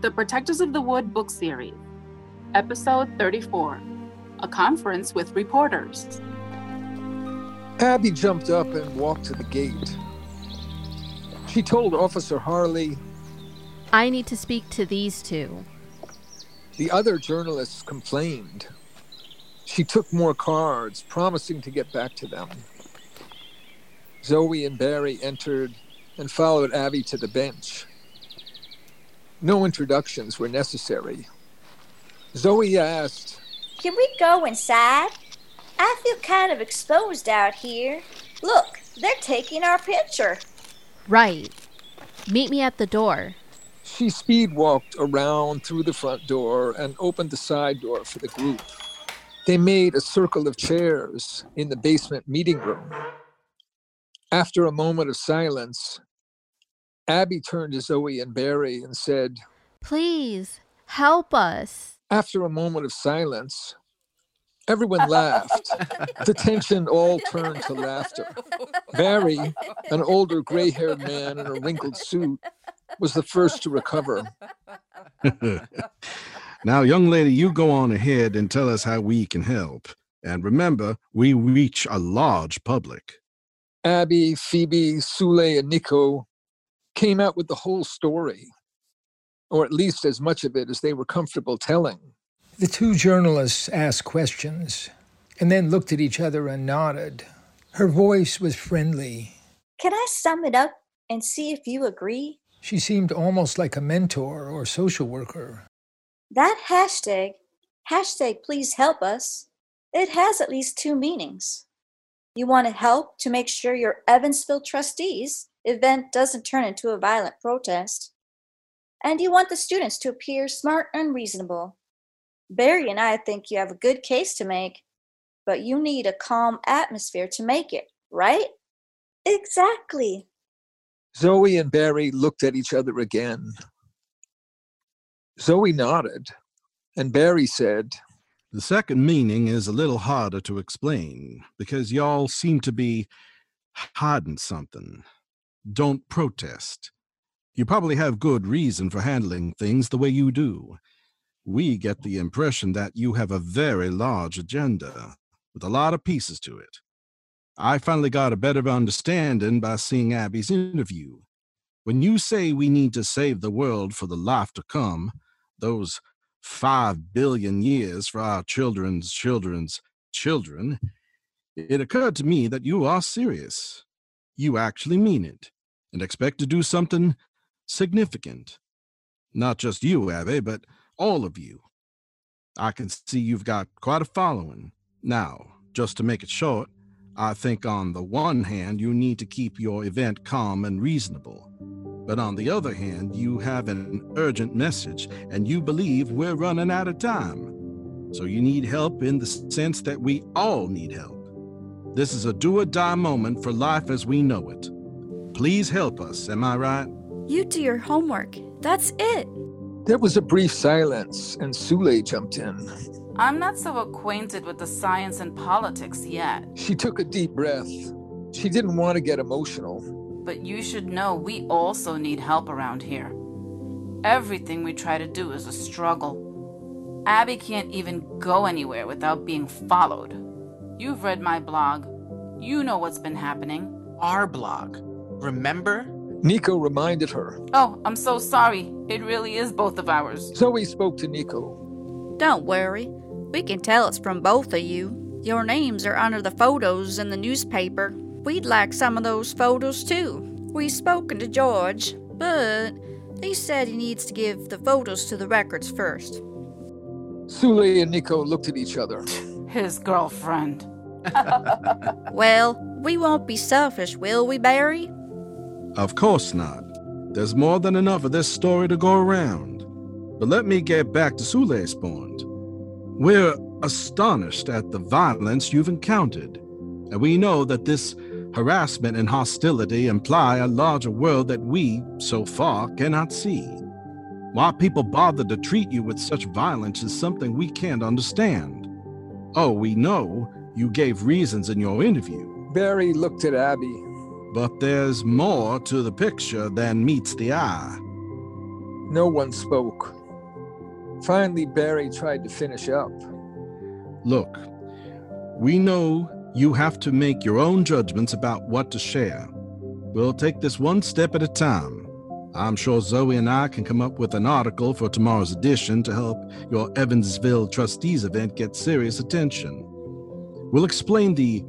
The Protectors of the Wood book series, episode 34 A Conference with Reporters. Abby jumped up and walked to the gate. She told Officer Harley I need to speak to these two. the other journalists complained. She took more cards, promising to get back to them. Zoe and Barry entered and followed Abby to the bench. No introductions were necessary. Zoe asked, Can we go inside? I feel kind of exposed out here. Look, they're taking our picture. Right. Meet me at the door. She speed walked around through the front door and opened the side door for the group. They made a circle of chairs in the basement meeting room. After a moment of silence, Abby turned to Zoe and Barry and said, Please, help us. After a moment of silence, everyone laughed. The tension all turned to laughter. Barry, an older gray haired man in a wrinkled suit, was the first to recover. now, young lady, you go on ahead and tell us how we can help. And remember, we reach a large public. Abby, Phoebe, Sule, and Nico came out with the whole story, or at least as much of it as they were comfortable telling. The two journalists asked questions and then looked at each other and nodded. Her voice was friendly. Can I sum it up and see if you agree? She seemed almost like a mentor or social worker. That hashtag, hashtag please help us, it has at least two meanings. You want to help to make sure your Evansville trustees event doesn't turn into a violent protest. And you want the students to appear smart and reasonable. Barry and I think you have a good case to make, but you need a calm atmosphere to make it, right? Exactly. Zoe and Barry looked at each other again. Zoe nodded, and Barry said, The second meaning is a little harder to explain because y'all seem to be hiding something. Don't protest. You probably have good reason for handling things the way you do. We get the impression that you have a very large agenda with a lot of pieces to it. I finally got a better understanding by seeing Abby's interview. When you say we need to save the world for the life to come, those five billion years for our children's children's children, it occurred to me that you are serious. You actually mean it and expect to do something significant. Not just you, Abby, but all of you. I can see you've got quite a following. Now, just to make it short, I think on the one hand, you need to keep your event calm and reasonable. But on the other hand, you have an urgent message and you believe we're running out of time. So you need help in the sense that we all need help. This is a do or die moment for life as we know it. Please help us, am I right? You do your homework. That's it. There was a brief silence, and Sule jumped in. I'm not so acquainted with the science and politics yet, She took a deep breath. She didn't want to get emotional. but you should know we also need help around here. Everything we try to do is a struggle. Abby can't even go anywhere without being followed. You've read my blog. You know what's been happening. Our blog. Remember? Nico reminded her. Oh, I'm so sorry. It really is both of ours. Zoe spoke to Nico. Don't worry. We can tell it's from both of you. Your names are under the photos in the newspaper. We'd like some of those photos too. We've spoken to George, but he said he needs to give the photos to the records first. Sule and Nico looked at each other. His girlfriend. Well, we won't be selfish, will we, Barry? Of course not. There's more than enough of this story to go around. But let me get back to Sule's point. We're astonished at the violence you've encountered, and we know that this harassment and hostility imply a larger world that we, so far, cannot see. Why people bother to treat you with such violence is something we can't understand. Oh, we know you gave reasons in your interview, Barry looked at Abby. but there's more to the picture than meets the eye. No one spoke. Finally, Barry tried to finish up. Look, we know you have to make your own judgments about what to share. We'll take this one step at a time. I'm sure Zoe and I can come up with an article for tomorrow's edition to help your Evansville Trustees event get serious attention. We'll explain the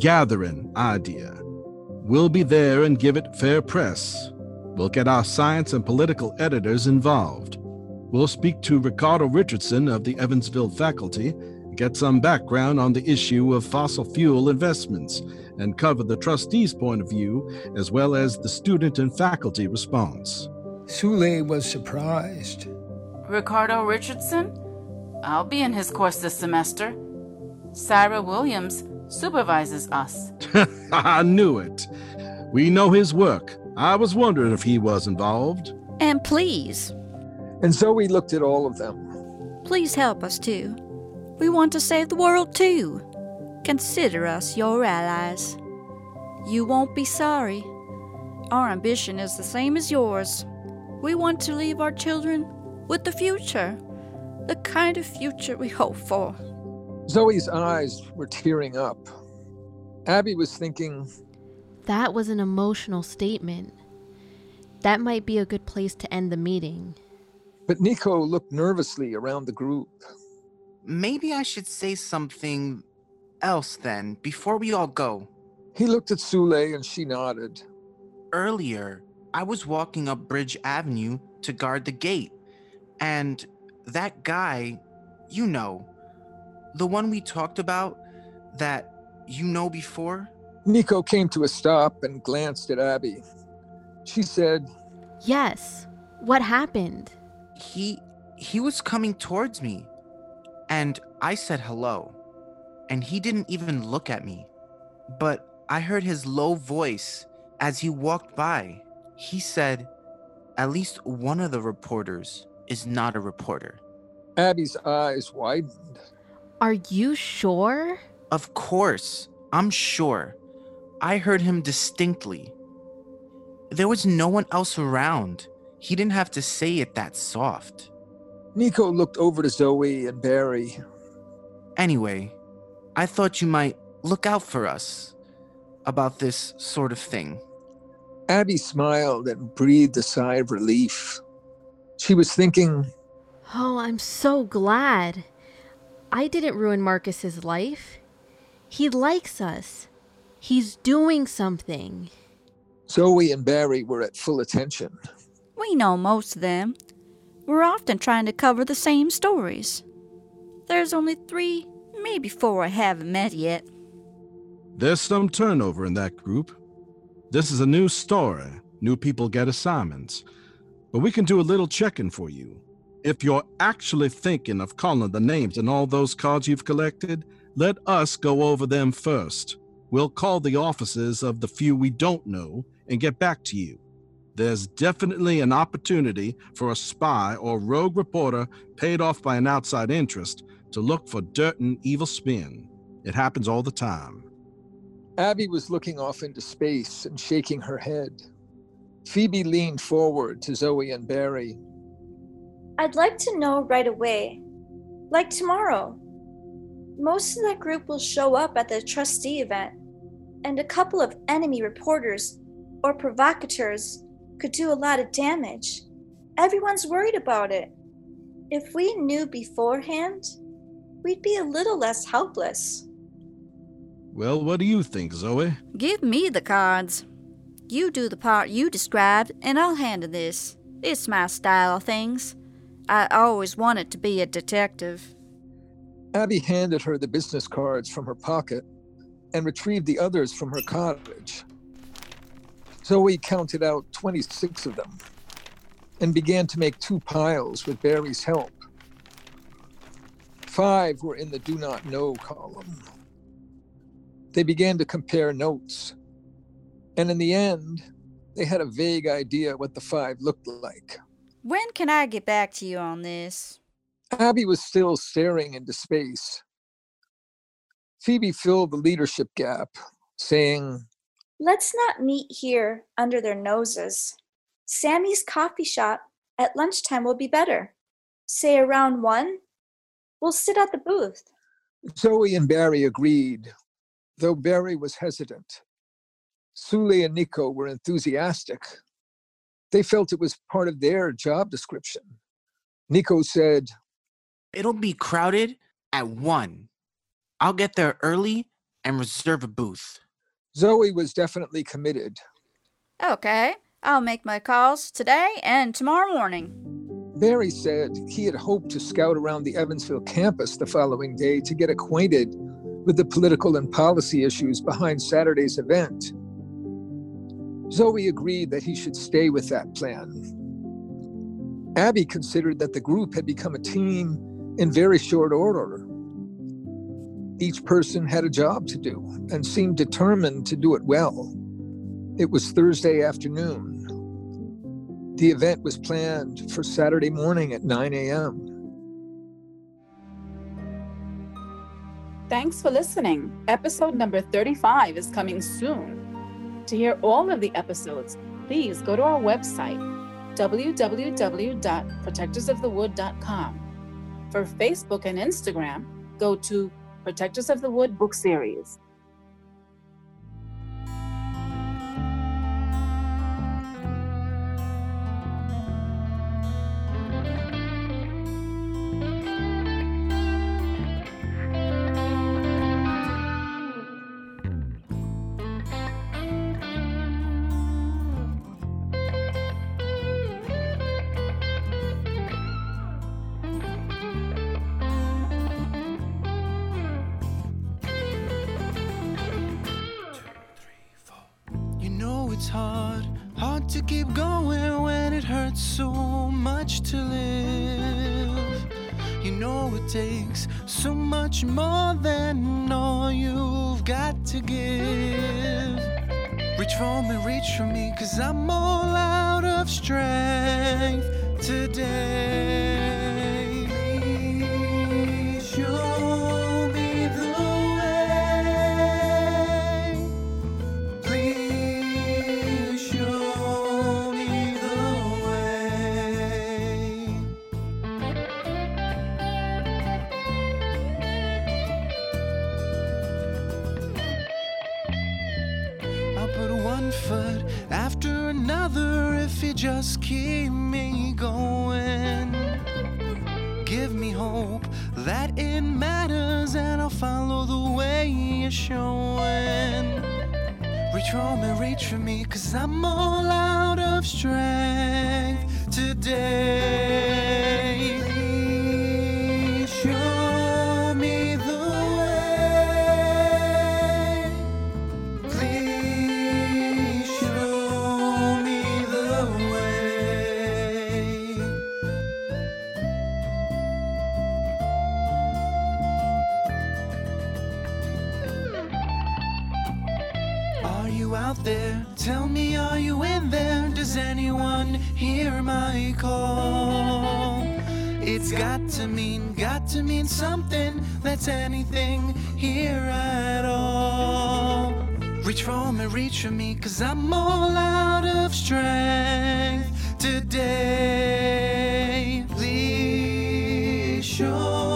gathering idea. We'll be there and give it fair press. We'll get our science and political editors involved. We'll speak to Ricardo Richardson of the Evansville faculty, get some background on the issue of fossil fuel investments, and cover the trustees' point of view as well as the student and faculty response. Sule was surprised. Ricardo Richardson? I'll be in his course this semester. Sarah Williams supervises us. I knew it. We know his work. I was wondering if he was involved. And please, And Zoe looked at all of them. please help us too. We want to save the world too. Consider us your allies. You won't be sorry. Our ambition is the same as yours. We want to leave our children with the future, the kind of future we hope for. Zoe's eyes were tearing up. Abby was thinking, That was an emotional statement. That might be a good place to end the meeting. but Nico looked nervously around the group. Maybe I should say something else then, before we all go. He looked at Sule and she nodded. Earlier, I was walking up Bridge Avenue to guard the gate, and that guy, you know, the one we talked about that you know before, Nico came to a stop and glanced at Abby. She said, Yes. What happened? he he was coming towards me and I said hello and he didn't even look at me but I heard his low voice as he walked by. He said at least one of the reporters is not a reporter. Abby's eyes widened. Are you sure? of course I'm sure. I heard him distinctly. There was no one else around. He didn't have to say it that soft Nico looked over to Zoe and Barry. Anyway, I thought you might look out for us about this sort of thing. Abby smiled and breathed a sigh of relief. She was thinking, Oh, I'm so glad. I didn't ruin Marcus's life. He likes us. He's doing something. Zoe and Barry were at full attention. We know most of them. We're often trying to cover the same stories. There's only three, maybe four I haven't met yet. There's some turnover in that group. This is a new story. New people get assignments. But we can do a little checking for you. If you're actually thinking of calling the names in all those cards you've collected, let us go over them first. We'll call the offices of the few we don't know and get back to you. There's definitely an opportunity for a spy or rogue reporter paid off by an outside interest to look for dirt and evil spin. It happens all the time. Abby was looking off into space and shaking her head. Phoebe leaned forward to Zoe and Barry. I'd like to know right away, like tomorrow. Most of that group will show up at the trustee event, and a couple of enemy reporters or provocateurs could do a lot of damage. Everyone's worried about it. If we knew beforehand, we'd be a little less helpless. Well, what do you think, Zoe? Give me the cards. You do the part you described, and I'll handle this. It's my style of things. I always wanted to be a detective. Abby handed her the business cards from her pocket and retrieved the others from her cottage. Zoe counted out 26 of them and began to make two piles with Barry's help. Five were in the do not know column. They began to compare notes, and in the end, they had a vague idea what the five looked like. When can I get back to you on this? Abby was still staring into space. Phoebe filled the leadership gap, saying, Let's not meet here under their noses. Sammy's coffee shop at lunchtime will be better. Say around one. We'll sit at the booth. Zoe and Barry agreed, though Barry was hesitant. Sule and Nico were enthusiastic. They felt it was part of their job description. Nico said, It'll be crowded at one. I'll get there early and reserve a booth. Zoe was definitely committed. Okay, I'll make my calls today and tomorrow morning. Barry said he had hoped to scout around the Evansville campus the following day to get acquainted with the political and policy issues behind Saturday's event. Zoe agreed that he should stay with that plan. Abby considered that the group had become a team in very short order. Each person had a job to do and seemed determined to do it well. It was Thursday afternoon. The event was planned for Saturday morning at 9 a.m. Thanks for listening. Episode number 35 is coming soon. To hear all of the episodes, please go to our website, www.protectorsofthewood.com. For Facebook and Instagram, go to Protectors of the Wood Book Series. It's hard, hard to keep going when it hurts so much to live. You know it takes so much more than all you've got to give. Reach for me, reach for me, cause I'm all out of strength today. Reach for me, reach for me, cause I'm all out of strength today. to mean, got to mean something that's anything here at all. Reach for me, reach for me, cause I'm all out of strength today. Please show.